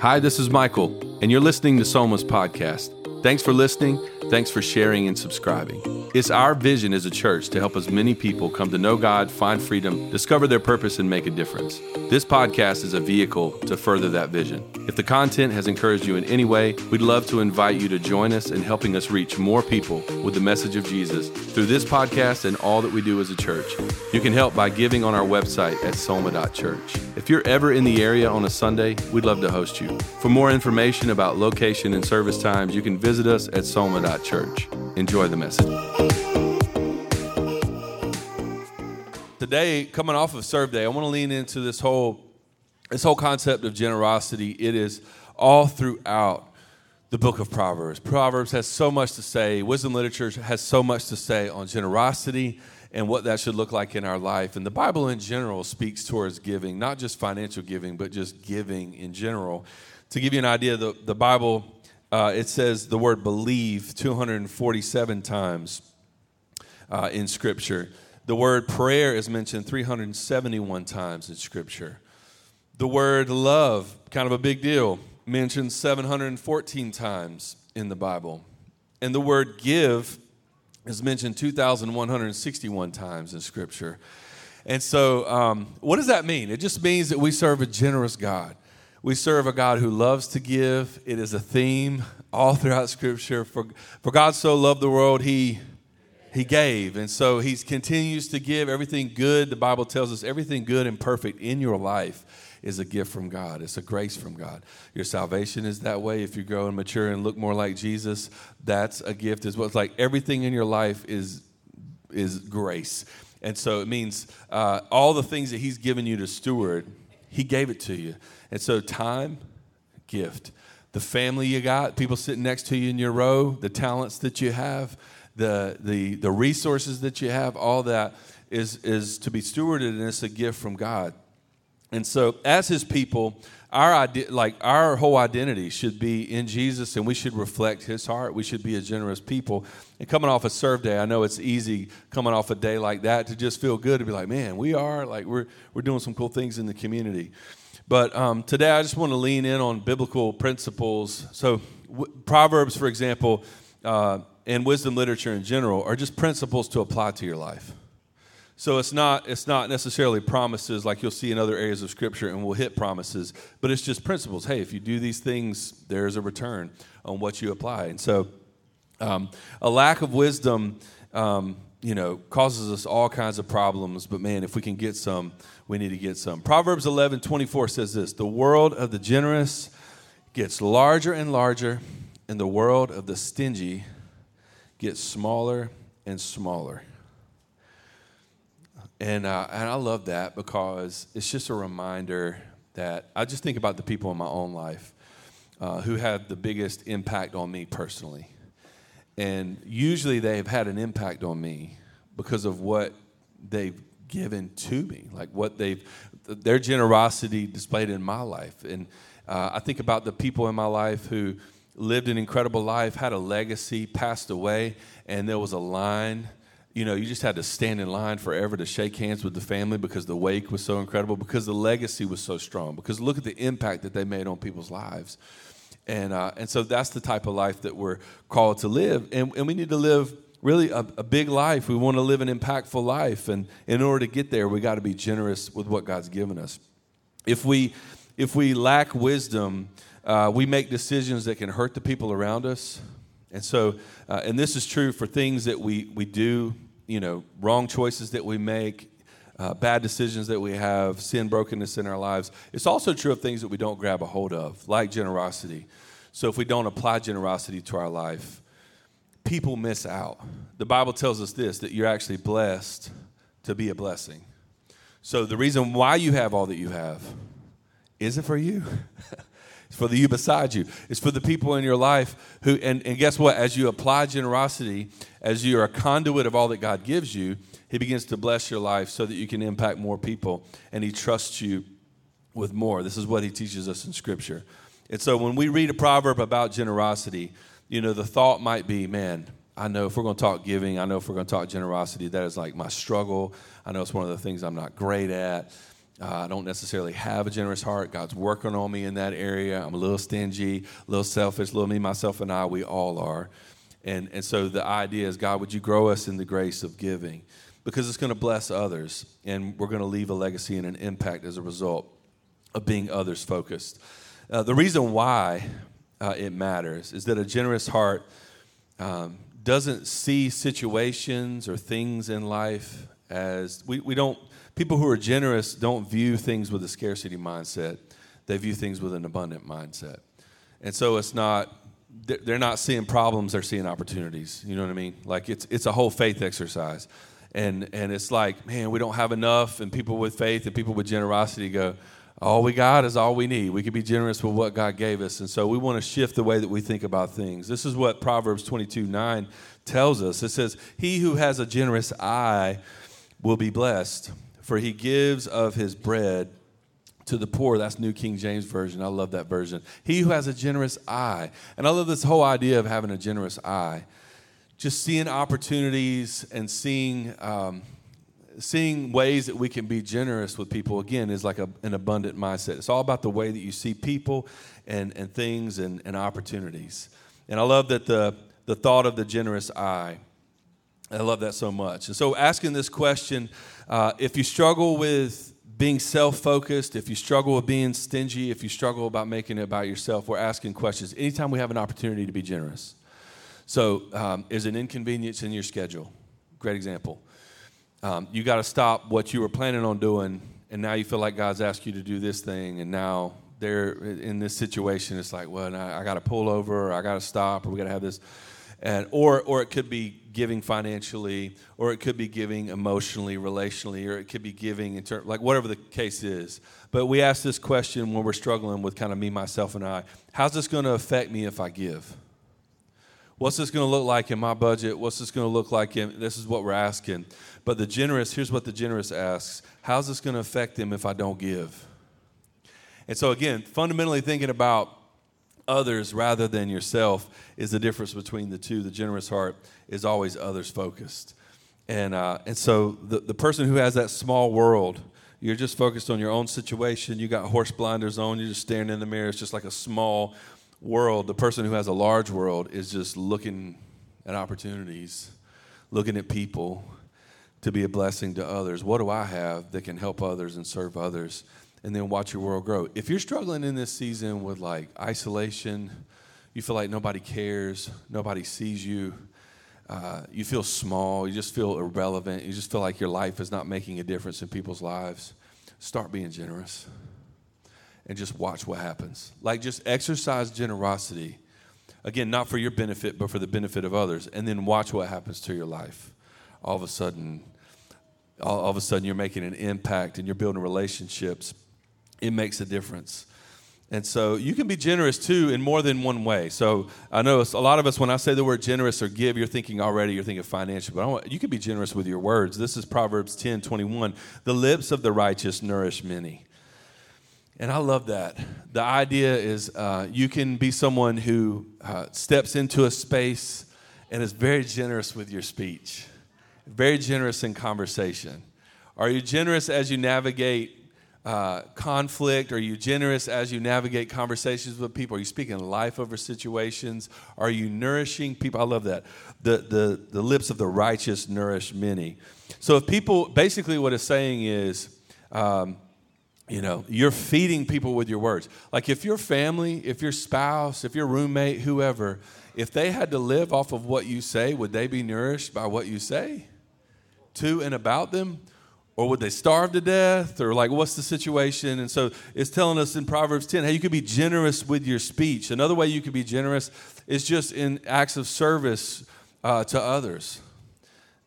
Hi, this is Michael, and you're listening to Soma's podcast. Thanks for listening. Thanks for sharing and subscribing. It's our vision as a church to help as many people come to know God, find freedom, discover their purpose, and make a difference. This podcast is a vehicle to further that vision. If the content has encouraged you in any way, we'd love to invite you to join us in helping us reach more people with the message of Jesus through this podcast and all that we do as a church. You can help by giving on our website at soma.church. If you're ever in the area on a Sunday, we'd love to host you. For more information about location and service times, you can visit us at soma.church. Enjoy the message. Today, coming off of Serve Day, I want to lean into this whole this whole concept of generosity. It is all throughout the book of Proverbs. Proverbs has so much to say. Wisdom literature has so much to say on generosity and what that should look like in our life. And the Bible in general speaks towards giving, not just financial giving, but just giving in general. To give you an idea, the, the Bible uh, it says the word believe 247 times uh, in Scripture. The word prayer is mentioned 371 times in Scripture. The word love, kind of a big deal, mentioned 714 times in the Bible. And the word give is mentioned 2,161 times in Scripture. And so, um, what does that mean? It just means that we serve a generous God. We serve a God who loves to give. It is a theme all throughout Scripture. For, for God so loved the world, He He gave. And so He continues to give everything good. The Bible tells us everything good and perfect in your life is a gift from God. It's a grace from God. Your salvation is that way. If you grow and mature and look more like Jesus, that's a gift as well. It's like everything in your life is is grace. And so it means uh, all the things that He's given you to steward, He gave it to you. And so, time, gift. The family you got, people sitting next to you in your row, the talents that you have, the, the, the resources that you have, all that is, is to be stewarded, and it's a gift from God. And so, as His people, our idea, like our whole identity should be in Jesus, and we should reflect His heart. We should be a generous people. And coming off a serve day, I know it's easy coming off a day like that to just feel good to be like, man, we are like we're we're doing some cool things in the community. But um, today I just want to lean in on biblical principles. So, w- Proverbs, for example, uh, and wisdom literature in general are just principles to apply to your life. So it's not it's not necessarily promises like you'll see in other areas of Scripture, and we'll hit promises, but it's just principles. Hey, if you do these things, there's a return on what you apply. And so, um, a lack of wisdom, um, you know, causes us all kinds of problems. But man, if we can get some we need to get some. Proverbs 11 24 says this The world of the generous gets larger and larger, and the world of the stingy gets smaller and smaller. And, uh, and I love that because it's just a reminder that I just think about the people in my own life uh, who have the biggest impact on me personally. And usually they have had an impact on me because of what they've given to me, like what they've, their generosity displayed in my life. And uh, I think about the people in my life who lived an incredible life, had a legacy, passed away, and there was a line. You know, you just had to stand in line forever to shake hands with the family because the wake was so incredible, because the legacy was so strong, because look at the impact that they made on people's lives. And, uh, and so that's the type of life that we're called to live. And, and we need to live really a, a, big life. We want to live an impactful life. And in order to get there, we got to be generous with what God's given us. If we, if we lack wisdom, uh, we make decisions that can hurt the people around us. And so, uh, and this is true for things that we, we do, you know, wrong choices that we make, uh, bad decisions that we have, sin, brokenness in our lives. It's also true of things that we don't grab a hold of, like generosity. So if we don't apply generosity to our life, people miss out. The Bible tells us this that you're actually blessed to be a blessing. So the reason why you have all that you have isn't for you. it's for the you beside you. It's for the people in your life who and, and guess what? As you apply generosity, as you're a conduit of all that God gives you, He begins to bless your life so that you can impact more people and He trusts you with more. This is what He teaches us in Scripture. And so when we read a proverb about generosity, you know, the thought might be, man, I know if we're going to talk giving, I know if we're going to talk generosity, that is like my struggle. I know it's one of the things I'm not great at. Uh, I don't necessarily have a generous heart. God's working on me in that area. I'm a little stingy, a little selfish, little me, myself, and I. We all are. And, and so the idea is, God, would you grow us in the grace of giving? Because it's going to bless others, and we're going to leave a legacy and an impact as a result of being others focused. Uh, the reason why uh, it matters is that a generous heart um, doesn't see situations or things in life as we, we don't people who are generous don't view things with a scarcity mindset they view things with an abundant mindset and so it's not they're not seeing problems they're seeing opportunities you know what i mean like it's it's a whole faith exercise and and it's like man we don't have enough and people with faith and people with generosity go all we got is all we need. We can be generous with what God gave us. And so we want to shift the way that we think about things. This is what Proverbs 22 9 tells us. It says, He who has a generous eye will be blessed, for he gives of his bread to the poor. That's New King James Version. I love that version. He who has a generous eye. And I love this whole idea of having a generous eye. Just seeing opportunities and seeing. Um, seeing ways that we can be generous with people again is like a, an abundant mindset it's all about the way that you see people and, and things and, and opportunities and i love that the, the thought of the generous eye i love that so much. And so asking this question uh, if you struggle with being self-focused if you struggle with being stingy if you struggle about making it about yourself we're asking questions. Anytime we have an opportunity to be generous. So um, is an inconvenience in your schedule? Great example. Um, you got to stop what you were planning on doing, and now you feel like God's asked you to do this thing, and now they're in this situation. It's like, well, I, I got to pull over, or I got to stop, or we got to have this, and or or it could be giving financially, or it could be giving emotionally, relationally, or it could be giving in terms like whatever the case is. But we ask this question when we're struggling with kind of me, myself, and I: How's this going to affect me if I give? What's this going to look like in my budget? What's this going to look like in this is what we're asking. But the generous, here's what the generous asks How's this going to affect them if I don't give? And so, again, fundamentally thinking about others rather than yourself is the difference between the two. The generous heart is always others focused. And, uh, and so, the, the person who has that small world, you're just focused on your own situation. You got horse blinders on. You're just staring in the mirror. It's just like a small world. The person who has a large world is just looking at opportunities, looking at people, to be a blessing to others? What do I have that can help others and serve others? And then watch your world grow. If you're struggling in this season with like isolation, you feel like nobody cares, nobody sees you, uh, you feel small, you just feel irrelevant, you just feel like your life is not making a difference in people's lives, start being generous and just watch what happens. Like, just exercise generosity. Again, not for your benefit, but for the benefit of others. And then watch what happens to your life. All of a sudden, all, all of a sudden you're making an impact and you're building relationships, it makes a difference. And so you can be generous too in more than one way. So I know a lot of us, when I say the word generous or give, you're thinking already, you're thinking financial, but want, you can be generous with your words. This is Proverbs 10 21. The lips of the righteous nourish many. And I love that. The idea is uh, you can be someone who uh, steps into a space and is very generous with your speech very generous in conversation? Are you generous as you navigate uh, conflict? Are you generous as you navigate conversations with people? Are you speaking life over situations? Are you nourishing people? I love that. The, the, the lips of the righteous nourish many. So, if people, basically, what it's saying is, um, you know, you're feeding people with your words. Like if your family, if your spouse, if your roommate, whoever, if they had to live off of what you say, would they be nourished by what you say? to and about them? Or would they starve to death? Or like, what's the situation? And so it's telling us in Proverbs 10 hey, you could be generous with your speech. Another way you could be generous is just in acts of service uh, to others.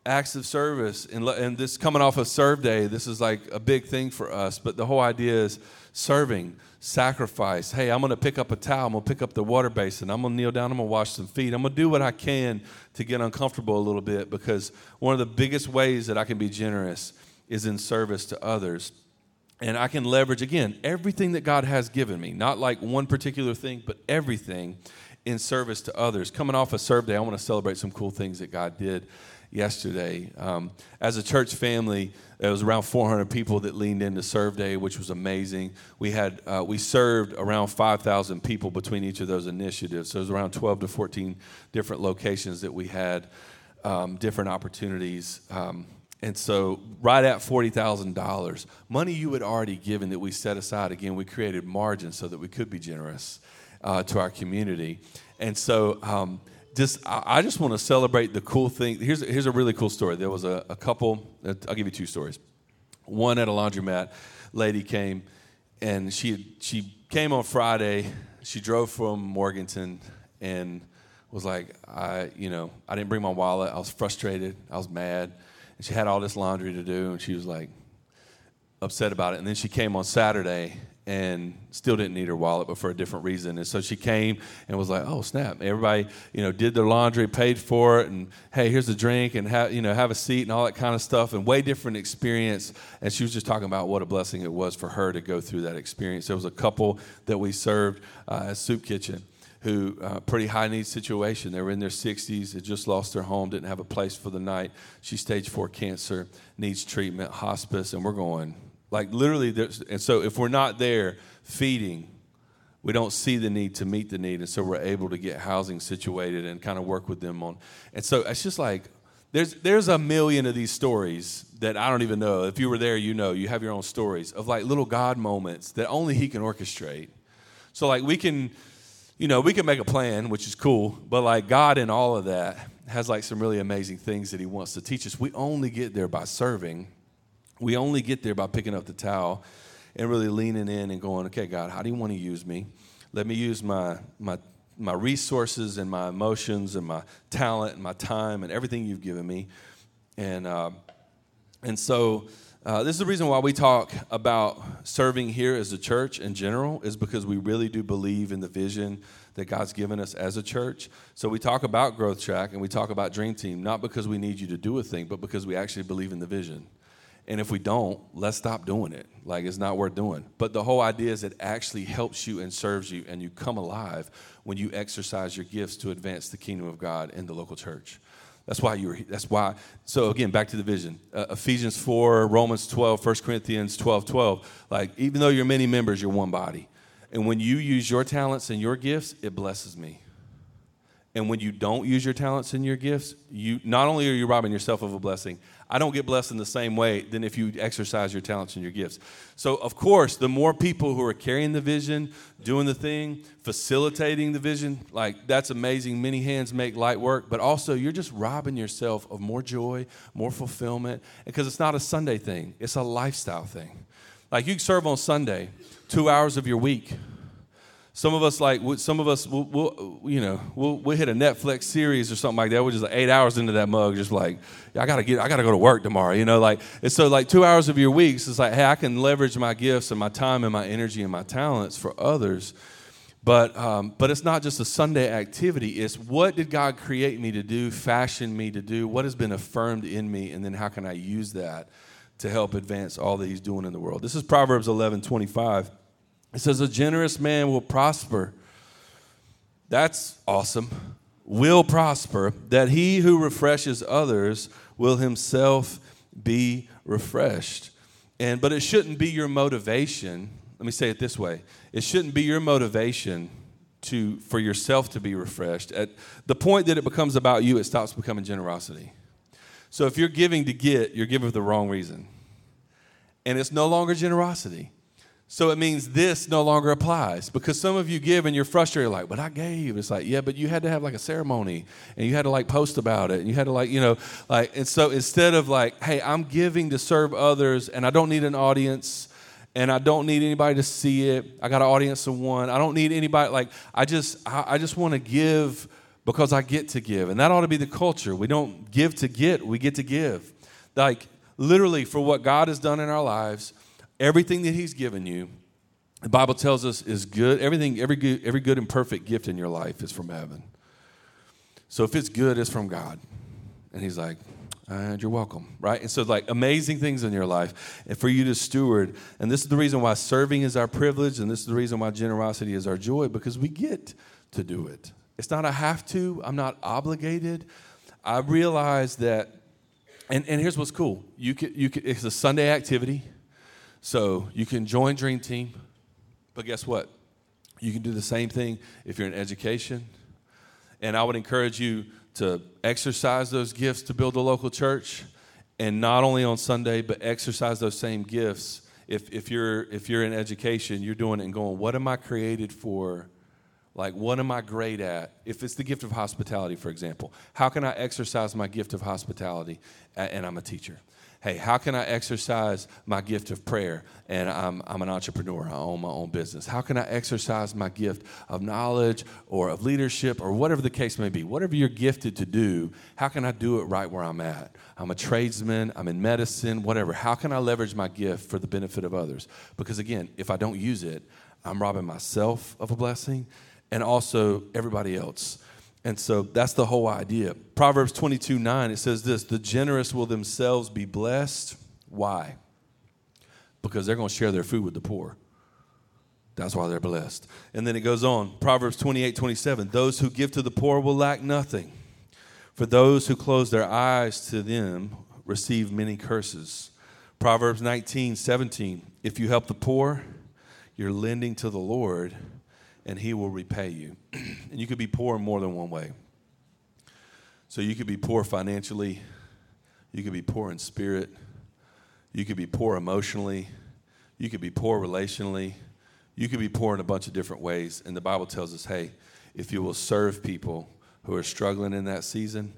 Acts of service. And, and this coming off of Serve Day, this is like a big thing for us. But the whole idea is serving, sacrifice. Hey, I'm going to pick up a towel. I'm going to pick up the water basin. I'm going to kneel down. I'm going to wash some feet. I'm going to do what I can to get uncomfortable a little bit because one of the biggest ways that I can be generous is in service to others. And I can leverage, again, everything that God has given me, not like one particular thing, but everything in service to others. Coming off a serve day, I want to celebrate some cool things that God did yesterday. Um, as a church family, there was around 400 people that leaned into Serve Day, which was amazing. We had uh, we served around 5,000 people between each of those initiatives. So it was around 12 to 14 different locations that we had, um, different opportunities. Um, and so, right at $40,000, money you had already given that we set aside, again, we created margin so that we could be generous uh, to our community. And so, um, just I just want to celebrate the cool thing. Here's here's a really cool story. There was a, a couple. Uh, I'll give you two stories. One at a laundromat, lady came, and she she came on Friday. She drove from Morganton and was like, I you know I didn't bring my wallet. I was frustrated. I was mad, and she had all this laundry to do, and she was like upset about it. And then she came on Saturday and still didn't need her wallet, but for a different reason. And so she came and was like, "Oh snap!" Everybody, you know, did their laundry, paid for it, and hey, here's a drink, and have you know, have a seat, and all that kind of stuff. And way different experience. And she was just talking about what a blessing it was for her to go through that experience. There was a couple that we served uh, at Soup Kitchen who uh, pretty high need situation. They were in their 60s, had just lost their home, didn't have a place for the night. She's stage four cancer, needs treatment, hospice, and we're going like literally, There's, and so if we're not there feeding, we don't see the need to meet the need, and so we're able to get housing situated and kind of work with them on. And so it's just like there's there's a million of these stories that I don't even know. If you were there, you know you have your own stories of like little God moments that only He can orchestrate. So like we can, you know, we can make a plan, which is cool, but like God in all of that has like some really amazing things that He wants to teach us. We only get there by serving we only get there by picking up the towel and really leaning in and going, okay, God, how do you want to use me? Let me use my, my, my resources and my emotions and my talent and my time and everything you've given me. And, uh, and so, uh, this is the reason why we talk about serving here as a church in general, is because we really do believe in the vision that God's given us as a church. So we talk about Growth Track and we talk about Dream Team, not because we need you to do a thing, but because we actually believe in the vision. And if we don't, let's stop doing it. Like it's not worth doing. But the whole idea is it actually helps you and serves you, and you come alive when you exercise your gifts to advance the kingdom of God in the local church. That's why you're. That's why. So again, back to the vision. Uh, Ephesians four, Romans 12, 1 Corinthians 12, 12. Like even though you're many members, you're one body. And when you use your talents and your gifts, it blesses me. And when you don't use your talents and your gifts, you not only are you robbing yourself of a blessing, I don't get blessed in the same way than if you exercise your talents and your gifts. So, of course, the more people who are carrying the vision, doing the thing, facilitating the vision, like that's amazing. Many hands make light work, but also you're just robbing yourself of more joy, more fulfillment, because it's not a Sunday thing, it's a lifestyle thing. Like you serve on Sunday, two hours of your week some of us like some of us will, will you know we'll, we'll hit a Netflix series or something like that. We're just like eight hours into that mug, just like I gotta get I gotta go to work tomorrow. You know, like and so like two hours of your weeks is like hey I can leverage my gifts and my time and my energy and my talents for others. But um, but it's not just a Sunday activity. It's what did God create me to do, fashion me to do? What has been affirmed in me, and then how can I use that to help advance all that He's doing in the world? This is Proverbs eleven twenty five. It says, A generous man will prosper. That's awesome. Will prosper, that he who refreshes others will himself be refreshed. And but it shouldn't be your motivation. Let me say it this way. It shouldn't be your motivation to for yourself to be refreshed. At the point that it becomes about you, it stops becoming generosity. So if you're giving to get, you're giving for the wrong reason. And it's no longer generosity. So it means this no longer applies because some of you give and you're frustrated, like, but I gave. It's like, yeah, but you had to have like a ceremony and you had to like post about it and you had to like, you know, like, and so instead of like, hey, I'm giving to serve others and I don't need an audience and I don't need anybody to see it. I got an audience of one. I don't need anybody, like, I just, I, I just want to give because I get to give. And that ought to be the culture. We don't give to get, we get to give. Like, literally, for what God has done in our lives Everything that He's given you, the Bible tells us is good. Everything, every good, every good and perfect gift in your life is from heaven. So if it's good, it's from God. And He's like, and you're welcome, right? And so, like, amazing things in your life, and for you to steward. And this is the reason why serving is our privilege, and this is the reason why generosity is our joy, because we get to do it. It's not a have to, I'm not obligated. I realize that And, and here's what's cool you can, you can, it's a Sunday activity, so you can join Dream Team, but guess what? You can do the same thing if you're in education. And I would encourage you to exercise those gifts to build a local church, and not only on Sunday, but exercise those same gifts. If, if, you're, if you're in education, you're doing it and going, What am I created for? Like, what am I great at? If it's the gift of hospitality, for example, how can I exercise my gift of hospitality? And I'm a teacher. Hey, how can I exercise my gift of prayer? And I'm, I'm an entrepreneur, I own my own business. How can I exercise my gift of knowledge or of leadership or whatever the case may be? Whatever you're gifted to do, how can I do it right where I'm at? I'm a tradesman, I'm in medicine, whatever. How can I leverage my gift for the benefit of others? Because again, if I don't use it, I'm robbing myself of a blessing and also everybody else. And so that's the whole idea. Proverbs 22 9, it says this The generous will themselves be blessed. Why? Because they're going to share their food with the poor. That's why they're blessed. And then it goes on Proverbs 28 27, Those who give to the poor will lack nothing. For those who close their eyes to them receive many curses. Proverbs 19 17, If you help the poor, you're lending to the Lord and he will repay you. and you could be poor in more than one way. So you could be poor financially, you could be poor in spirit, you could be poor emotionally, you could be poor relationally, you could be poor in a bunch of different ways. And the Bible tells us hey, if you will serve people who are struggling in that season,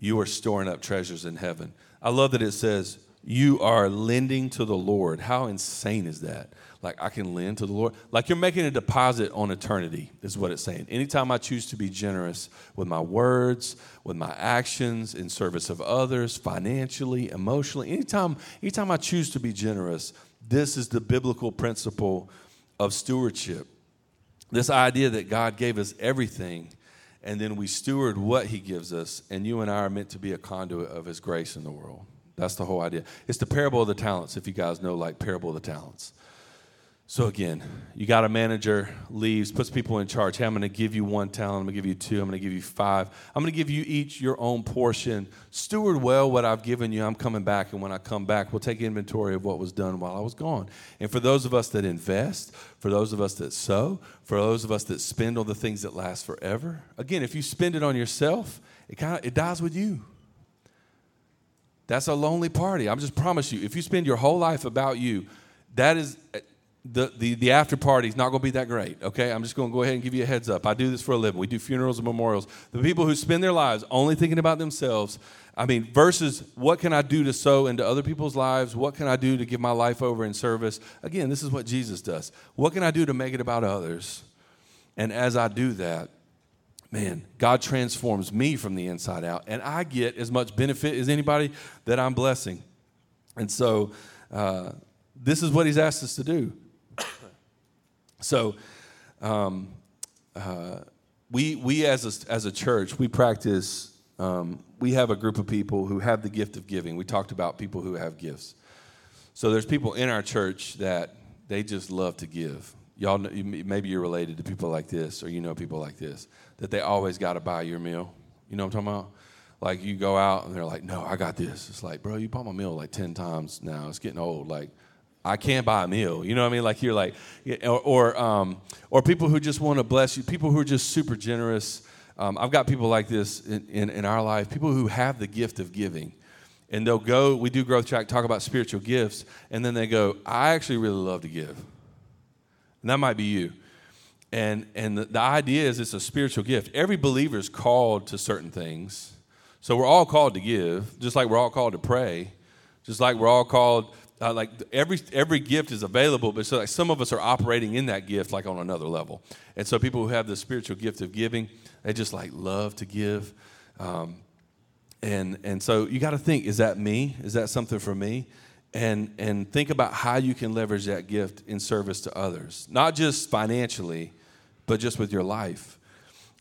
you are storing up treasures in heaven. I love that it says, you are lending to the Lord. How insane is that? Like, I can lend to the Lord. Like, you're making a deposit on eternity, is what it's saying. Anytime I choose to be generous with my words, with my actions, in service of others, financially, emotionally, anytime, anytime I choose to be generous, this is the biblical principle of stewardship. This idea that God gave us everything and then we steward what He gives us, and you and I are meant to be a conduit of His grace in the world. That's the whole idea. It's the parable of the talents, if you guys know, like parable of the talents. So again, you got a manager leaves, puts people in charge. Hey, I'm going to give you one talent. I'm going to give you two. I'm going to give you five. I'm going to give you each your own portion. Steward well what I've given you. I'm coming back, and when I come back, we'll take inventory of what was done while I was gone. And for those of us that invest, for those of us that sow, for those of us that spend on the things that last forever, again, if you spend it on yourself, it kind of it dies with you. That's a lonely party. I'm just promise you, if you spend your whole life about you, that is the, the, the after party is not going to be that great, okay? I'm just going to go ahead and give you a heads up. I do this for a living. We do funerals and memorials. The people who spend their lives only thinking about themselves, I mean, versus what can I do to sow into other people's lives? What can I do to give my life over in service? Again, this is what Jesus does. What can I do to make it about others? And as I do that, man, God transforms me from the inside out, and I get as much benefit as anybody that I'm blessing. And so, uh, this is what He's asked us to do. so, um, uh, we we as a, as a church we practice. Um, we have a group of people who have the gift of giving. We talked about people who have gifts. So there's people in our church that they just love to give y'all maybe you're related to people like this or you know people like this that they always got to buy your meal. You know what i'm talking about? Like you go out and they're like no i got this. It's like bro you bought my meal like 10 times now. It's getting old. Like i can't buy a meal. You know what i mean? Like you're like or or, um, or people who just want to bless you people who are just super generous. Um, i've got people like this in, in, in our life people who have the gift of giving. And they'll go we do growth track talk about spiritual gifts and then they go i actually really love to give and that might be you. And, and the, the idea is it's a spiritual gift. Every believer is called to certain things. So we're all called to give, just like we're all called to pray, just like we're all called uh, like every every gift is available, but so like some of us are operating in that gift like on another level. And so people who have the spiritual gift of giving, they just like love to give. Um, and and so you got to think: Is that me? Is that something for me? And, and think about how you can leverage that gift in service to others, not just financially, but just with your life.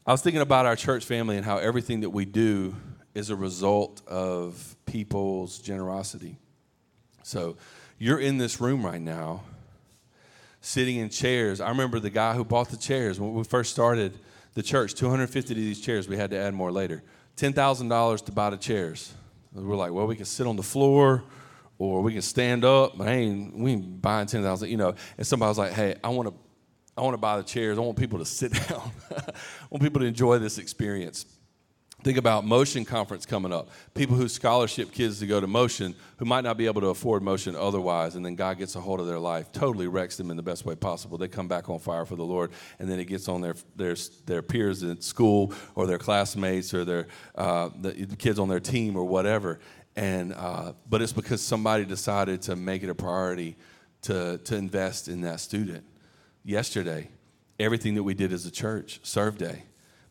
I was thinking about our church family and how everything that we do is a result of people's generosity. So you're in this room right now, sitting in chairs. I remember the guy who bought the chairs when we first started the church, 250 of these chairs. We had to add more later. $10,000 to buy the chairs. We're like, well, we can sit on the floor or we can stand up, but I ain't, we ain't buying 10,000, you know. And somebody was like, hey, I want to I want to buy the chairs. I want people to sit down. I want people to enjoy this experience. Think about Motion Conference coming up. People who scholarship kids to go to Motion who might not be able to afford Motion otherwise, and then God gets a hold of their life, totally wrecks them in the best way possible. They come back on fire for the Lord, and then it gets on their their, their peers at school or their classmates or their uh, the kids on their team or whatever. And uh, but it's because somebody decided to make it a priority to to invest in that student. Yesterday, everything that we did as a church, serve day,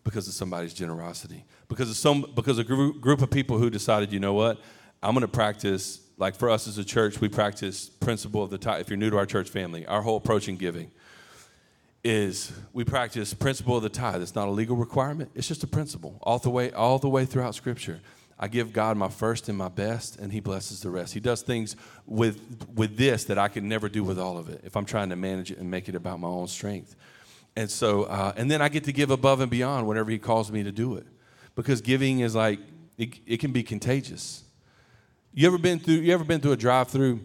because of somebody's generosity because of some because a group, group of people who decided, you know what, I'm going to practice. Like for us as a church, we practice principle of the tithe. If you're new to our church family, our whole approach in giving is we practice principle of the tithe. It's not a legal requirement. It's just a principle all the way all the way throughout Scripture. I give God my first and my best, and He blesses the rest. He does things with with this that I could never do with all of it if I'm trying to manage it and make it about my own strength. And so, uh, and then I get to give above and beyond whenever He calls me to do it because giving is like it, it can be contagious. You ever been through? You ever been through a drive-through,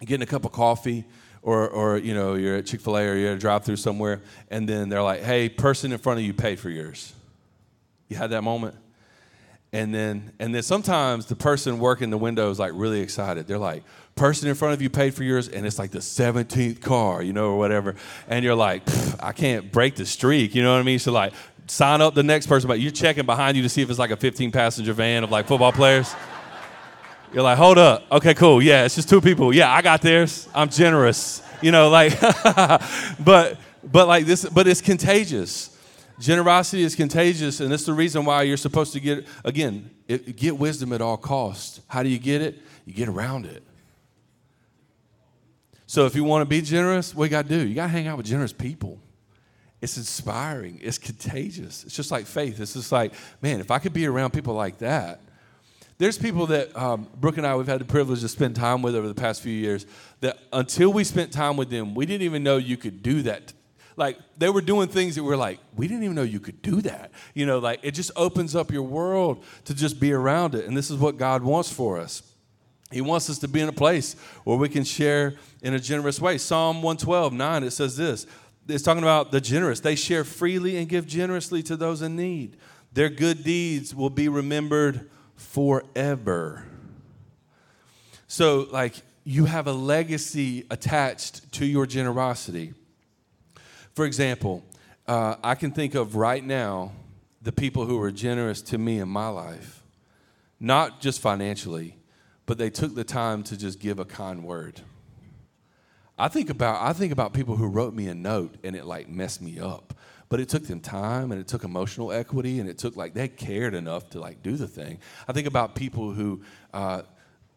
getting a cup of coffee, or or you know you're at Chick Fil A or you're at a drive-through somewhere, and then they're like, "Hey, person in front of you paid for yours." You had that moment, and then and then sometimes the person working the window is like really excited. They're like, "Person in front of you paid for yours," and it's like the 17th car, you know, or whatever, and you're like, "I can't break the streak," you know what I mean? So like sign up the next person, but you're checking behind you to see if it's like a 15 passenger van of like football players. You're like, hold up. Okay, cool. Yeah, it's just two people. Yeah, I got theirs. I'm generous. You know, like, but but like this, but it's contagious. Generosity is contagious, and that's the reason why you're supposed to get again it, get wisdom at all costs. How do you get it? You get around it. So if you want to be generous, what you got to do? You got to hang out with generous people it's inspiring, it's contagious. It's just like faith. It's just like, man, if I could be around people like that. There's people that um, Brooke and I, we've had the privilege to spend time with over the past few years, that until we spent time with them, we didn't even know you could do that. Like, they were doing things that we're like, we didn't even know you could do that. You know, like, it just opens up your world to just be around it. And this is what God wants for us. He wants us to be in a place where we can share in a generous way. Psalm 112, 9, it says this it's talking about the generous. They share freely and give generously to those in need. Their good deeds will be remembered forever. So, like, you have a legacy attached to your generosity. For example, uh, I can think of right now the people who were generous to me in my life, not just financially, but they took the time to just give a kind word. I think about I think about people who wrote me a note and it like messed me up. But it took them time and it took emotional equity and it took like they cared enough to like do the thing. I think about people who uh,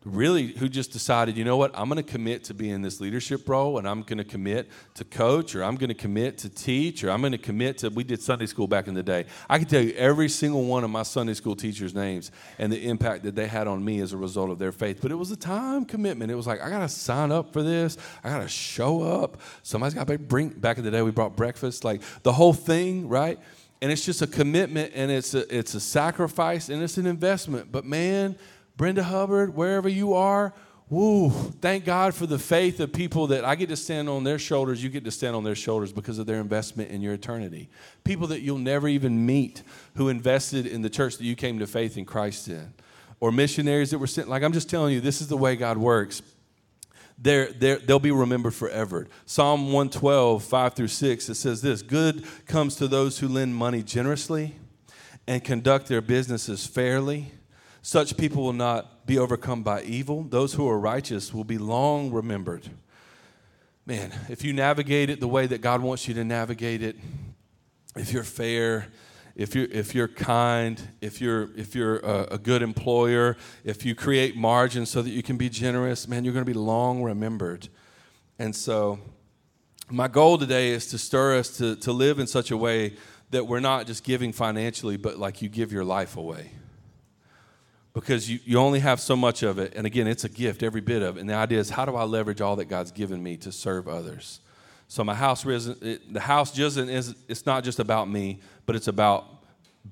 really who just decided, you know what, I'm going to commit to be in this leadership role and I'm going to commit to coach or I'm going to commit to teach or I'm going to commit to, we did Sunday school back in the day. I can tell you every single one of my Sunday school teachers' names and the impact that they had on me as a result of their faith. But it was a time commitment. It was like, I got to sign up for this. I got to show up. Somebody's got to bring, back in the day, we brought breakfast, like the whole thing, right? And it's just a commitment and it's a, it's a sacrifice and it's an investment. But man, Brenda Hubbard, wherever you are, woo, thank God for the faith of people that I get to stand on their shoulders, you get to stand on their shoulders because of their investment in your eternity. People that you'll never even meet who invested in the church that you came to faith in Christ in. Or missionaries that were sent. Like I'm just telling you, this is the way God works. They're, they're, they'll be remembered forever. Psalm 112, 5 through 6, it says this Good comes to those who lend money generously and conduct their businesses fairly. Such people will not be overcome by evil. Those who are righteous will be long remembered. Man, if you navigate it the way that God wants you to navigate it, if you're fair, if you're, if you're kind, if you're, if you're a, a good employer, if you create margins so that you can be generous, man, you're going to be long remembered. And so, my goal today is to stir us to, to live in such a way that we're not just giving financially, but like you give your life away because you, you only have so much of it. And again, it's a gift, every bit of it. And the idea is, how do I leverage all that God's given me to serve others? So my house, isn't the house doesn't is it's not just about me, but it's about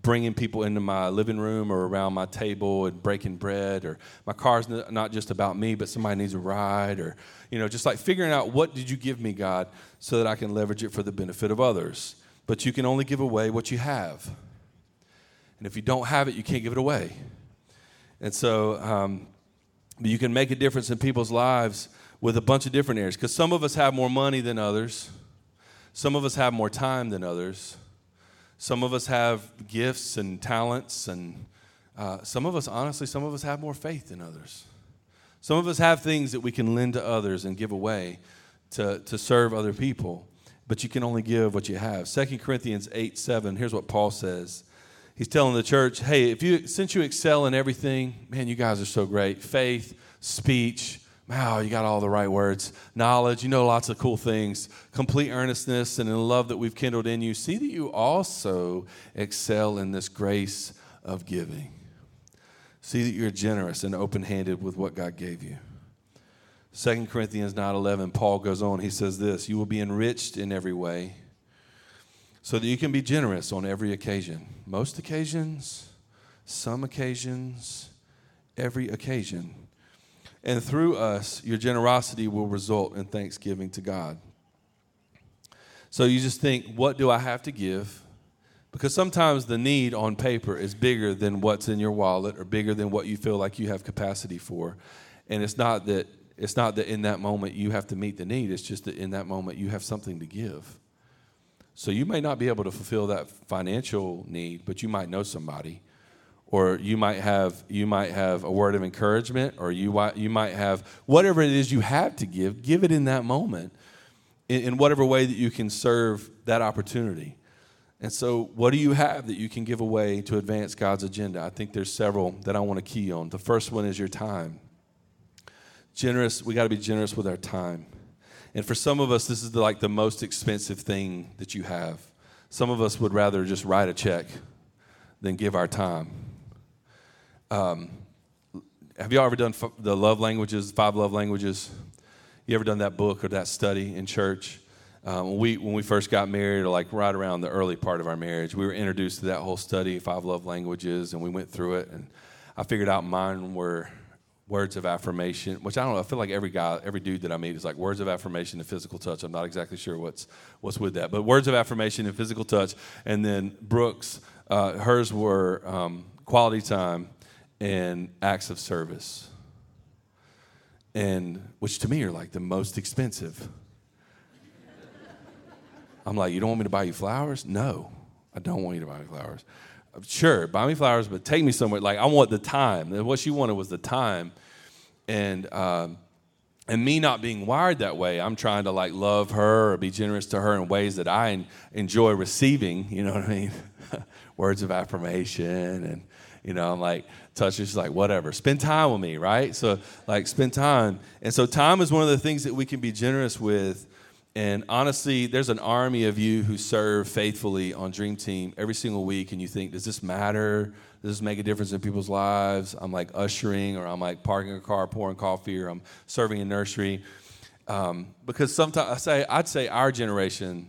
bringing people into my living room or around my table and breaking bread or my car's not just about me but somebody needs a ride or you know just like figuring out what did you give me god so that i can leverage it for the benefit of others but you can only give away what you have and if you don't have it you can't give it away and so um, you can make a difference in people's lives with a bunch of different areas because some of us have more money than others some of us have more time than others some of us have gifts and talents, and uh, some of us, honestly, some of us have more faith than others. Some of us have things that we can lend to others and give away to, to serve other people, but you can only give what you have. 2 Corinthians 8 7, here's what Paul says. He's telling the church, hey, if you since you excel in everything, man, you guys are so great. Faith, speech, Wow, you got all the right words. Knowledge, you know lots of cool things. Complete earnestness and in love that we've kindled in you. See that you also excel in this grace of giving. See that you're generous and open handed with what God gave you. 2 Corinthians 9:11 Paul goes on he says this you will be enriched in every way so that you can be generous on every occasion most occasions some occasions every occasion and through us, your generosity will result in thanksgiving to God. So you just think, what do I have to give? Because sometimes the need on paper is bigger than what's in your wallet or bigger than what you feel like you have capacity for. And it's not that it's not that in that moment you have to meet the need, it's just that in that moment you have something to give. So you may not be able to fulfill that financial need, but you might know somebody. Or you might have you might have a word of encouragement or you you might have whatever it is you have to give give it in that moment in, in, whatever way that you can serve that opportunity. And so what do you have that you can give away to advance god's agenda? I think there's several that i want to key on. The first one is your time. Generous we got to be generous with our time and for some of us this is the, like the most expensive thing that you have some of us would rather just write a check than give our time um, have you all ever done f- the love languages, five love languages? You ever done that book or that study in church? Um, we, when we first got married, or like right around the early part of our marriage, we were introduced to that whole study, five love languages, and we went through it. And I figured out mine were words of affirmation, which I don't know. I feel like every guy, every dude that I meet is like words of affirmation and physical touch. I'm not exactly sure what's what's with that, but words of affirmation and physical touch. And then Brooke's, uh, hers were um, quality time and acts of service. And which to me are like the most expensive. I'm like, you don't want me to buy you flowers? No, I don't want you to buy me flowers. Sure, buy me flowers, but take me somewhere. Like I want the time. And what she wanted was the time, and um, and me not being wired that way. I'm trying to like love her or be generous to her in ways that I enjoy receiving. You know what I mean? Words of affirmation and you know, I'm like, touch her. she's like, whatever, spend time with me, right? So, like, spend time. And so, time is one of the things that we can be generous with. And honestly, there's an army of you who serve faithfully on Dream Team every single week, and you think, does this matter? Does this make a difference in people's lives? I'm like ushering, or I'm like parking a car, pouring coffee, or I'm serving a nursery. Um, because sometimes I say, I'd say our generation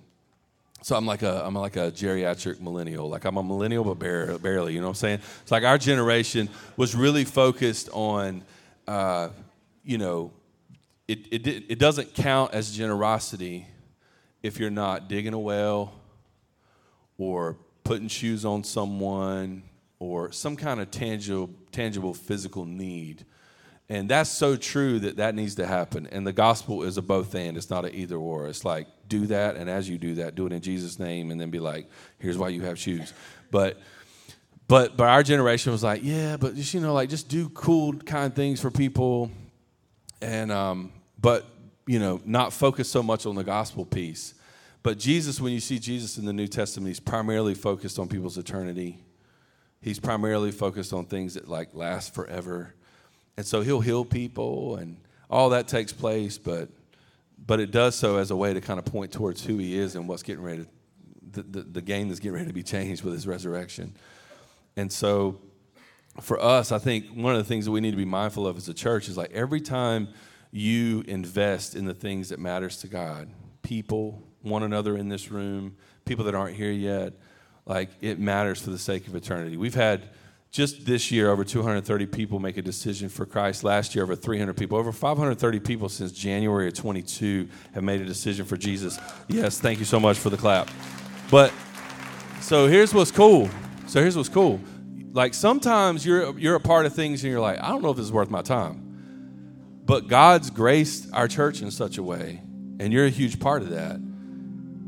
so I'm like a I'm like a geriatric millennial. Like I'm a millennial, but barely. You know what I'm saying? It's like our generation was really focused on, uh, you know, it, it it doesn't count as generosity if you're not digging a well, or putting shoes on someone, or some kind of tangible tangible physical need. And that's so true that that needs to happen. And the gospel is a both and. It's not an either or. It's like do that, and as you do that, do it in Jesus' name, and then be like, here's why you have shoes. But but but our generation was like, yeah, but just you know, like just do cool kind things for people, and um, but you know, not focus so much on the gospel piece. But Jesus, when you see Jesus in the New Testament, he's primarily focused on people's eternity. He's primarily focused on things that like last forever and so he'll heal people and all that takes place, but but it does so as a way to kind of point towards who he is and what's getting ready to, the, the, the game that's getting ready to be changed with his resurrection. And so for us, I think one of the things that we need to be mindful of as a church is like every time you invest in the things that matters to God, people, one another in this room, people that aren't here yet, like it matters for the sake of eternity. We've had just this year over 230 people make a decision for Christ. Last year, over 300 people. Over 530 people since January of 22 have made a decision for Jesus. Yes, thank you so much for the clap. But so here's what's cool. So here's what's cool. Like sometimes you're you're a part of things and you're like, I don't know if this is worth my time. But God's graced our church in such a way, and you're a huge part of that.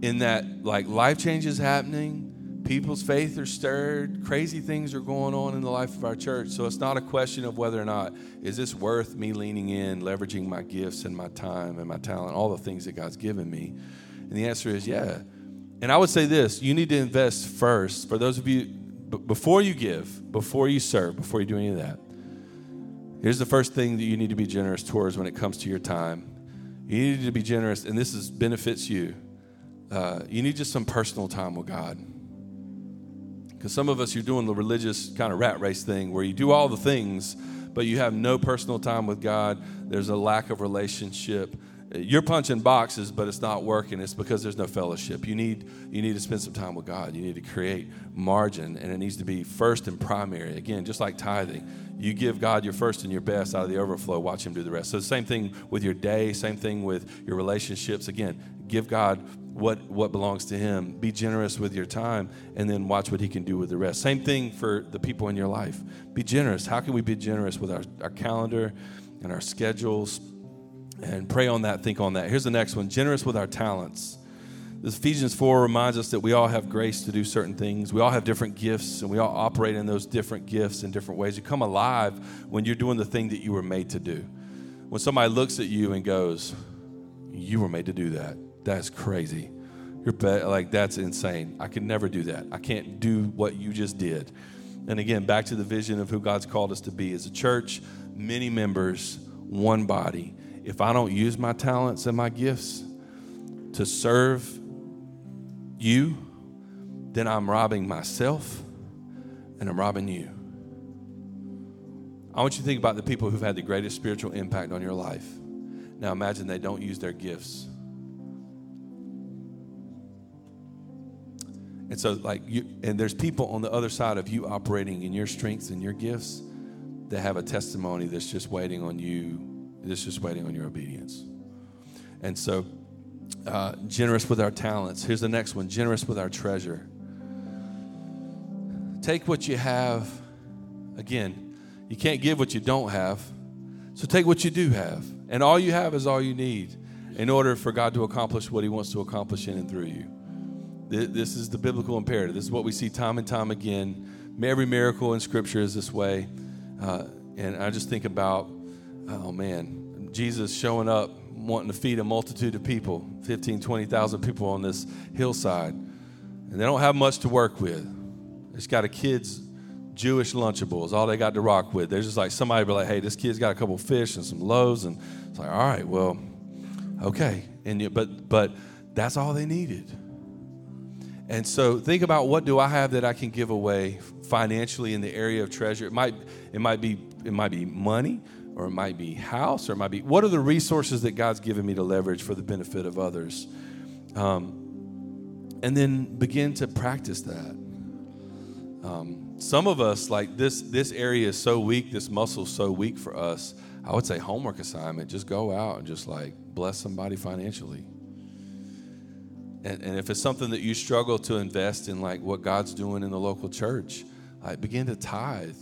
In that, like life changes happening, people's faith are stirred crazy things are going on in the life of our church. So it's not a question of whether or not is this worth me leaning in leveraging my gifts and my time and my talent all the things that god's given me? And the answer is yeah. And i would say this you need to invest first. For those of you before you give before you serve before you do any of that here's the first thing that you need to be generous towards when it comes to your time you need to be generous and this is benefits you uh, you need just some personal time with god because some of us, you're doing the religious kind of rat race thing where you do all the things, but you have no personal time with God. There's a lack of relationship. You're punching boxes, but it's not working. It's because there's no fellowship. You need, you need to spend some time with God. You need to create margin, and it needs to be first and primary. Again, just like tithing, you give God your first and your best out of the overflow, watch Him do the rest. So, the same thing with your day, same thing with your relationships. Again, give God what, what belongs to Him. Be generous with your time and then watch what He can do with the rest. Same thing for the people in your life. Be generous. How can we be generous with our, our calendar and our schedules? And pray on that, think on that. Here's the next one generous with our talents. This Ephesians 4 reminds us that we all have grace to do certain things. We all have different gifts, and we all operate in those different gifts in different ways. You come alive when you're doing the thing that you were made to do. When somebody looks at you and goes, You were made to do that that's crazy. You're be- like, that's insane. I could never do that. I can't do what you just did. And again, back to the vision of who God's called us to be as a church, many members, one body. If I don't use my talents and my gifts to serve you, then I'm robbing myself and I'm robbing you. I want you to think about the people who've had the greatest spiritual impact on your life. Now imagine they don't use their gifts And so, like, you, and there's people on the other side of you operating in your strengths and your gifts that have a testimony that's just waiting on you, that's just waiting on your obedience. And so, uh, generous with our talents. Here's the next one generous with our treasure. Take what you have. Again, you can't give what you don't have. So take what you do have. And all you have is all you need in order for God to accomplish what He wants to accomplish in and through you. This is the biblical imperative. This is what we see time and time again. Every miracle in Scripture is this way. Uh, and I just think about, oh man, Jesus showing up, wanting to feed a multitude of people 15, 20,000 people on this hillside. And they don't have much to work with. It's got a kid's Jewish Lunchables, all they got to rock with. They're just like somebody be like, hey, this kid's got a couple fish and some loaves. And it's like, all right, well, okay. And you, but, but that's all they needed. And so think about what do I have that I can give away financially in the area of treasure. It might it might be it might be money or it might be house or it might be what are the resources that God's given me to leverage for the benefit of others. Um, and then begin to practice that. Um, some of us like this this area is so weak, this muscle is so weak for us. I would say homework assignment, just go out and just like bless somebody financially and, and if it's something that you struggle to invest in, like what God's doing in the local church, like begin to tithe.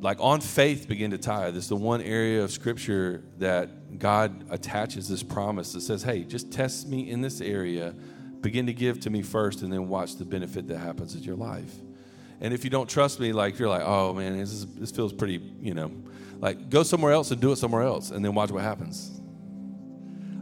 Like on faith, begin to tithe. It's the one area of scripture that God attaches this promise that says, hey, just test me in this area, begin to give to me first, and then watch the benefit that happens in your life. And if you don't trust me, like you're like, oh man, this, is, this feels pretty, you know, like go somewhere else and do it somewhere else, and then watch what happens.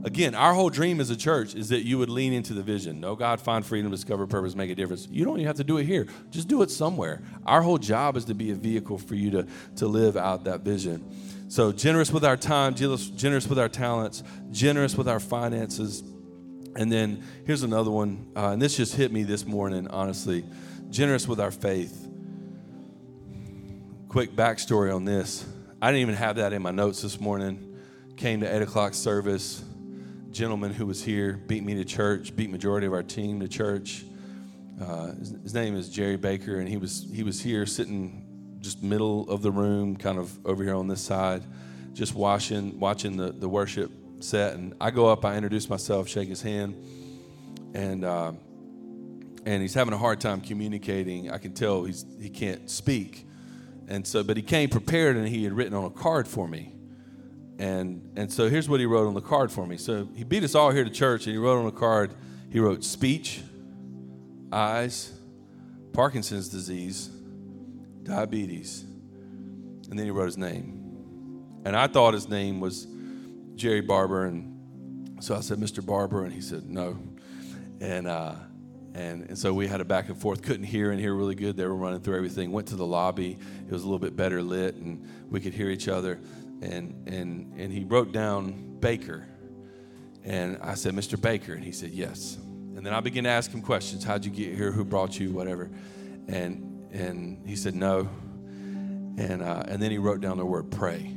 Again, our whole dream as a church is that you would lean into the vision. Know God, find freedom, discover purpose, make a difference. You don't even have to do it here. Just do it somewhere. Our whole job is to be a vehicle for you to, to live out that vision. So, generous with our time, generous with our talents, generous with our finances. And then here's another one, uh, and this just hit me this morning, honestly. Generous with our faith. Quick backstory on this. I didn't even have that in my notes this morning. Came to 8 o'clock service gentleman who was here beat me to church, beat majority of our team to church. Uh, his, his name is Jerry Baker, and he was he was here sitting just middle of the room, kind of over here on this side, just watching watching the, the worship set. And I go up, I introduce myself, shake his hand, and uh, and he's having a hard time communicating. I can tell he's he can't speak, and so but he came prepared, and he had written on a card for me. And and so here's what he wrote on the card for me. So he beat us all here to church, and he wrote on a card. He wrote speech, eyes, Parkinson's disease, diabetes, and then he wrote his name. And I thought his name was Jerry Barber, and so I said, Mr. Barber, and he said, no. And, uh, and, and so we had a back and forth. Couldn't hear and hear really good. They were running through everything. Went to the lobby. It was a little bit better lit, and we could hear each other. And, and, and he wrote down Baker. And I said, Mr. Baker. And he said, yes. And then I began to ask him questions. How'd you get here? Who brought you? Whatever. And, and he said, no. And, uh, and then he wrote down the word pray.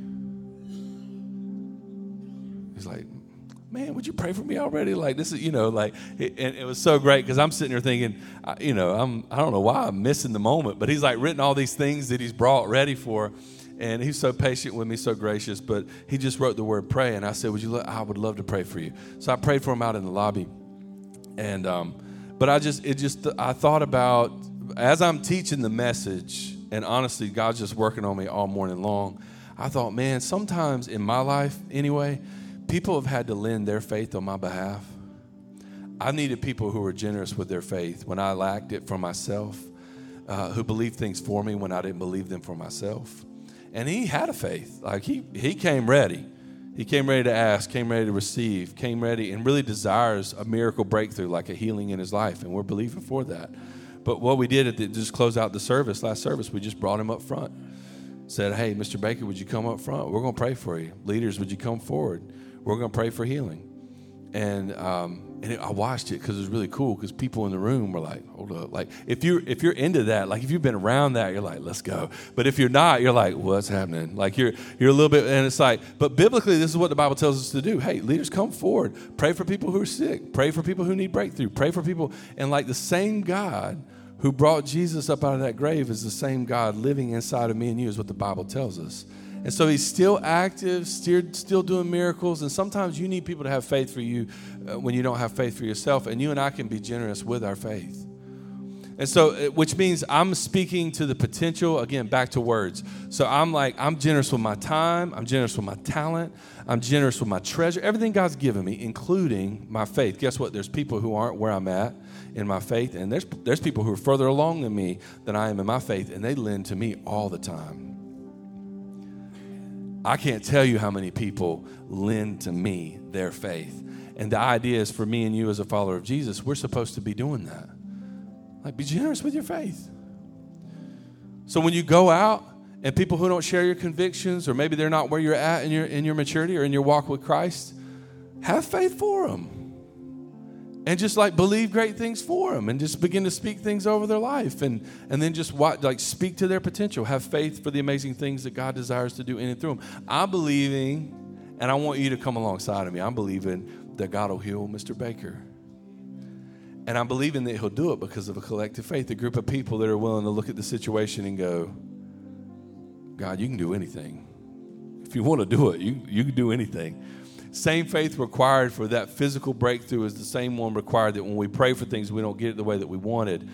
He's like, man, would you pray for me already? Like this is, you know, like, it, and it was so great because I'm sitting here thinking, you know, I'm, I don't know why I'm missing the moment, but he's like written all these things that he's brought ready for, and he's so patient with me, so gracious. But he just wrote the word pray, and I said, would you? Lo- I would love to pray for you. So I prayed for him out in the lobby, and um, but I just, it just, I thought about as I'm teaching the message, and honestly, God's just working on me all morning long. I thought, man, sometimes in my life, anyway people have had to lend their faith on my behalf. I needed people who were generous with their faith when I lacked it for myself, uh, who believed things for me when I didn't believe them for myself. And he had a faith. Like he, he came ready. He came ready to ask, came ready to receive, came ready, and really desires a miracle breakthrough, like a healing in his life. And we're believing for that. But what we did at the, just close out the service, last service, we just brought him up front. Said, Hey, Mr. Baker, would you come up front? We're going to pray for you. Leaders, would you come forward? we're going to pray for healing. And um, and it, I watched it because it was really cool because people in the room were like, hold up, like if you if you're into that, like if you've been around that, you're like, let's go. But if you're not, you're like, what's happening? Like you're you're a little bit, and it's like, but biblically, this is what the Bible tells us to do. Hey, leaders, come forward, pray for people who are sick, pray for people who need breakthrough, pray for people, and like the same God who brought Jesus up out of that grave is the same God living inside of me and you, is what the Bible tells us. And so he's still active, still, doing miracles. And sometimes you need people to have faith for you uh, when you don't have faith for yourself. And you and I can be generous with our faith. And so, uh, which means I'm speaking to the potential, again, back to words. So I'm like, I'm generous with my time, I'm generous with my talent, I'm generous with my treasure, everything God's given me, including my faith. Guess what? There's people who aren't where I'm at in my faith, and there's, there's people who are further along than me than I am in my faith, and they lend to me all the time. I can't tell you how many people lend to me their faith. And the idea is for me and you as a follower of Jesus, we're supposed to be doing that. Like, be generous with your faith. So when you go out and people who don't share your convictions, or maybe they're not where you're at in your, in your maturity or in your walk with Christ, have faith for them and just like believe great things for them and just begin to speak things over their life and and then just watch, like speak to their potential. Have faith for the amazing things that god desires to do in and through them i'm believing and i want you to come alongside of me. I'm believing that god will heal mr baker. And i'm believing that he'll do it because of a collective faith a group of people that are willing to look at the situation and go god you can do anything. If you want to do it you, you can do anything same faith required for that physical breakthrough is the same one required that when we pray for things, we don't get it the way that we wanted.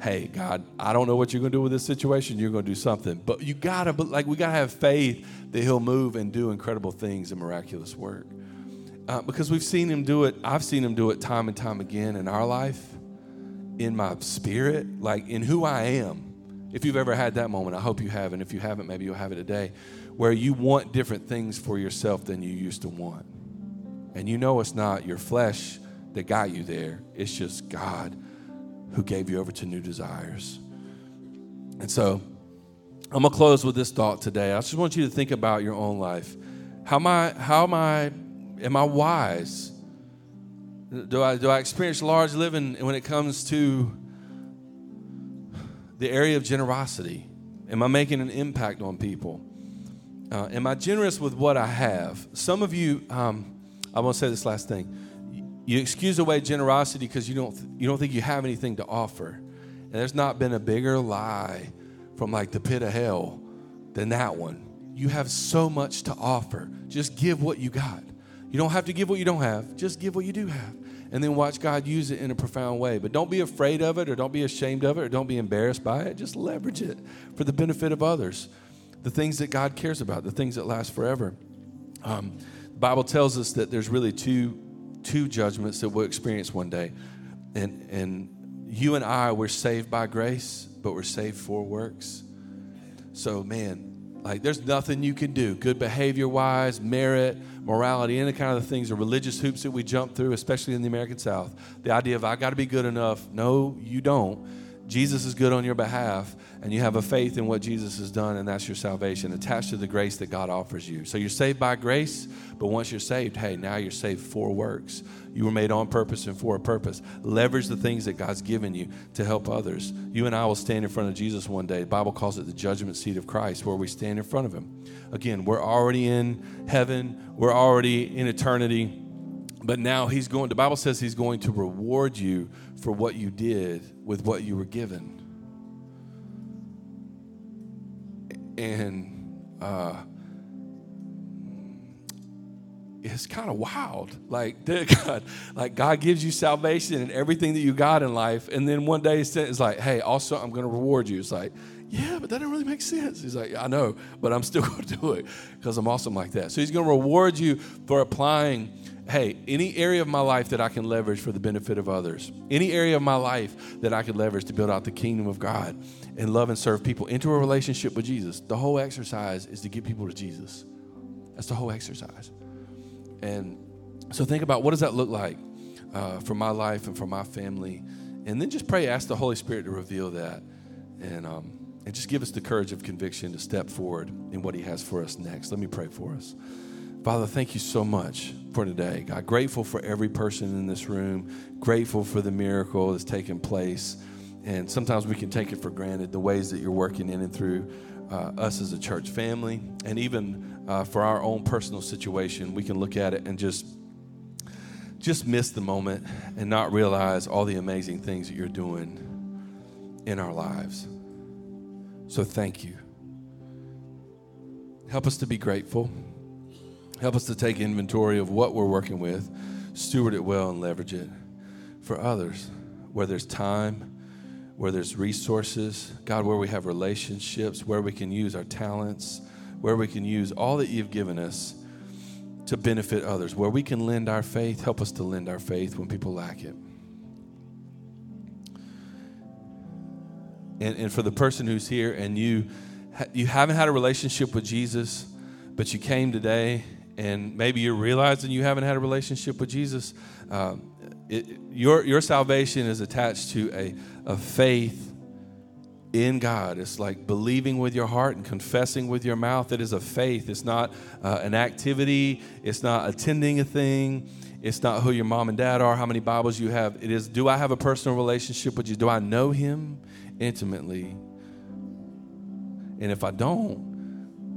Hey, God, I don't know what you're going to do with this situation. You're going to do something. But you got to, like, we got to have faith that He'll move and do incredible things and miraculous work. Uh, because we've seen Him do it. I've seen Him do it time and time again in our life, in my spirit, like in who I am. If you've ever had that moment, I hope you have. And if you haven't, maybe you'll have it today, where you want different things for yourself than you used to want. And you know it's not your flesh that got you there, it's just God who gave you over to new desires. And so I'm gonna close with this thought today. I just want you to think about your own life. How am I, how am I, am I wise? Do I, do I experience large living when it comes to the area of generosity? Am I making an impact on people? Uh, am I generous with what I have? Some of you, um, I want to say this last thing. You excuse away generosity because you don't, you don't think you have anything to offer. And there's not been a bigger lie from like the pit of hell than that one. You have so much to offer. Just give what you got. You don't have to give what you don't have, just give what you do have. And then watch God use it in a profound way. But don't be afraid of it, or don't be ashamed of it, or don't be embarrassed by it. Just leverage it for the benefit of others. The things that God cares about, the things that last forever. Um, Bible tells us that there's really two, two judgments that we'll experience one day. And, and you and I, we're saved by grace, but we're saved for works. So, man, like, there's nothing you can do, good behavior wise, merit, morality, any kind of the things, the religious hoops that we jump through, especially in the American South. The idea of, I got to be good enough. No, you don't. Jesus is good on your behalf, and you have a faith in what Jesus has done, and that's your salvation attached to the grace that God offers you. So you're saved by grace, but once you're saved, hey, now you're saved for works. You were made on purpose and for a purpose. Leverage the things that God's given you to help others. You and I will stand in front of Jesus one day. The Bible calls it the judgment seat of Christ, where we stand in front of Him. Again, we're already in heaven, we're already in eternity. But now he's going, the Bible says he's going to reward you for what you did with what you were given. And uh, it's kind of wild. Like God, like God gives you salvation and everything that you got in life, and then one day it's like, hey, also I'm going to reward you. It's like, yeah, but that doesn't really make sense. He's like, I know, but I'm still going to do it because I'm awesome like that. So he's going to reward you for applying hey, any area of my life that I can leverage for the benefit of others, any area of my life that I can leverage to build out the kingdom of God and love and serve people into a relationship with Jesus. The whole exercise is to get people to Jesus. That's the whole exercise. And so think about what does that look like uh, for my life and for my family, and then just pray, ask the Holy Spirit to reveal that, and um, and just give us the courage of conviction to step forward in what He has for us next. Let me pray for us. Father, thank you so much for today. God, grateful for every person in this room, grateful for the miracle that's taken place. And sometimes we can take it for granted the ways that you're working in and through uh, us as a church family. And even uh, for our own personal situation, we can look at it and just just miss the moment and not realize all the amazing things that you're doing in our lives. So thank you. Help us to be grateful. Help us to take inventory of what we're working with, steward it well, and leverage it for others, where there's time, where there's resources, God, where we have relationships, where we can use our talents, where we can use all that you've given us to benefit others, where we can lend our faith. Help us to lend our faith when people lack it. And, and for the person who's here and you, you haven't had a relationship with Jesus, but you came today and maybe you're realizing you haven't had a relationship with Jesus, um, it, your, your salvation is attached to a, a faith in God. It's like believing with your heart and confessing with your mouth. It is a faith. It's not uh, an activity, it's not attending a thing. It's not who your mom and dad are, how many Bibles you have. It is, do I have a personal relationship with you? Do I know Him intimately? And if I don't,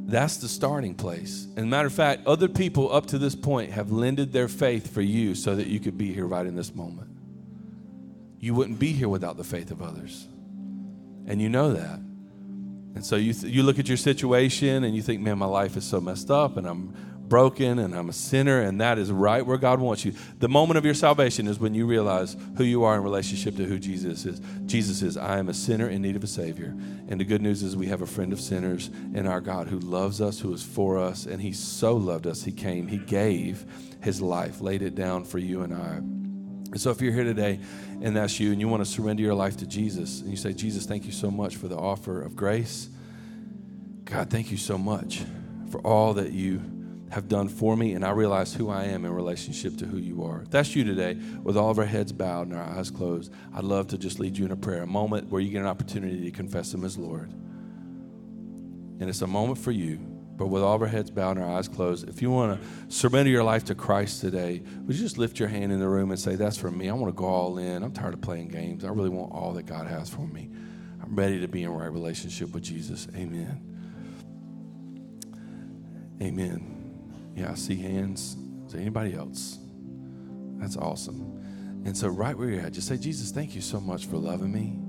that's the starting place. And matter of fact, other people up to this point have lended their faith for you so that you could be here right in this moment. You wouldn't be here without the faith of others. And you know that. And so you, th- you look at your situation and you think, man, my life is so messed up and I'm broken and I'm a sinner, and that is right where God wants you. The moment of your salvation is when you realize who you are in relationship to who Jesus is. Jesus is, I am a sinner in need of a Savior. And the good news is we have a friend of sinners in our God who loves us, who is for us, and He so loved us, He came, He gave His life, laid it down for you and I. And so if you're here today and that's you and you want to surrender your life to Jesus and you say, Jesus, thank you so much for the offer of grace. God, thank you so much for all that you have done for me, and I realize who I am in relationship to who you are. If that's you today, with all of our heads bowed and our eyes closed, I'd love to just lead you in a prayer, a moment where you get an opportunity to confess Him as Lord. And it's a moment for you, but with all of our heads bowed and our eyes closed, if you want to surrender your life to Christ today, would you just lift your hand in the room and say, That's for me. I want to go all in. I'm tired of playing games. I really want all that God has for me. I'm ready to be in right relationship with Jesus. Amen. Amen. Yeah, I see hands. Is there anybody else? That's awesome. And so, right where you're at, just say, Jesus, thank you so much for loving me.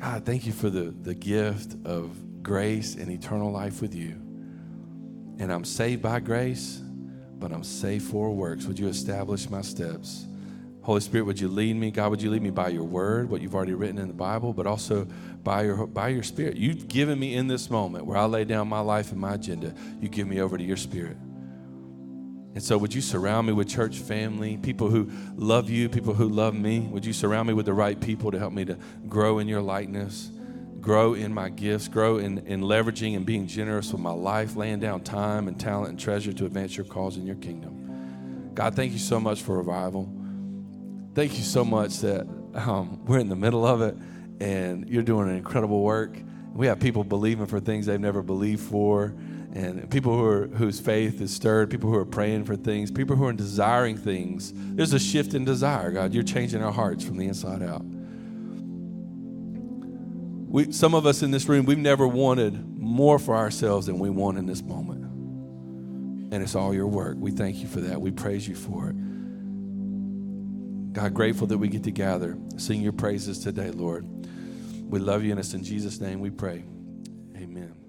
God, thank you for the, the gift of grace and eternal life with you. And I'm saved by grace, but I'm saved for works. Would you establish my steps? Holy Spirit, would you lead me? God, would you lead me by your word, what you've already written in the Bible, but also by your, by your spirit? You've given me in this moment where I lay down my life and my agenda, you give me over to your spirit. And so, would you surround me with church family, people who love you, people who love me? Would you surround me with the right people to help me to grow in your likeness, grow in my gifts, grow in, in leveraging and being generous with my life, laying down time and talent and treasure to advance your cause in your kingdom? God, thank you so much for revival. Thank you so much that um, we're in the middle of it and you're doing an incredible work. We have people believing for things they've never believed for and people who are, whose faith is stirred, people who are praying for things, people who are desiring things. There's a shift in desire, God. You're changing our hearts from the inside out. We, some of us in this room, we've never wanted more for ourselves than we want in this moment. And it's all your work. We thank you for that. We praise you for it. God, grateful that we get to gather, sing your praises today, Lord. We love you, and it's in Jesus' name we pray. Amen.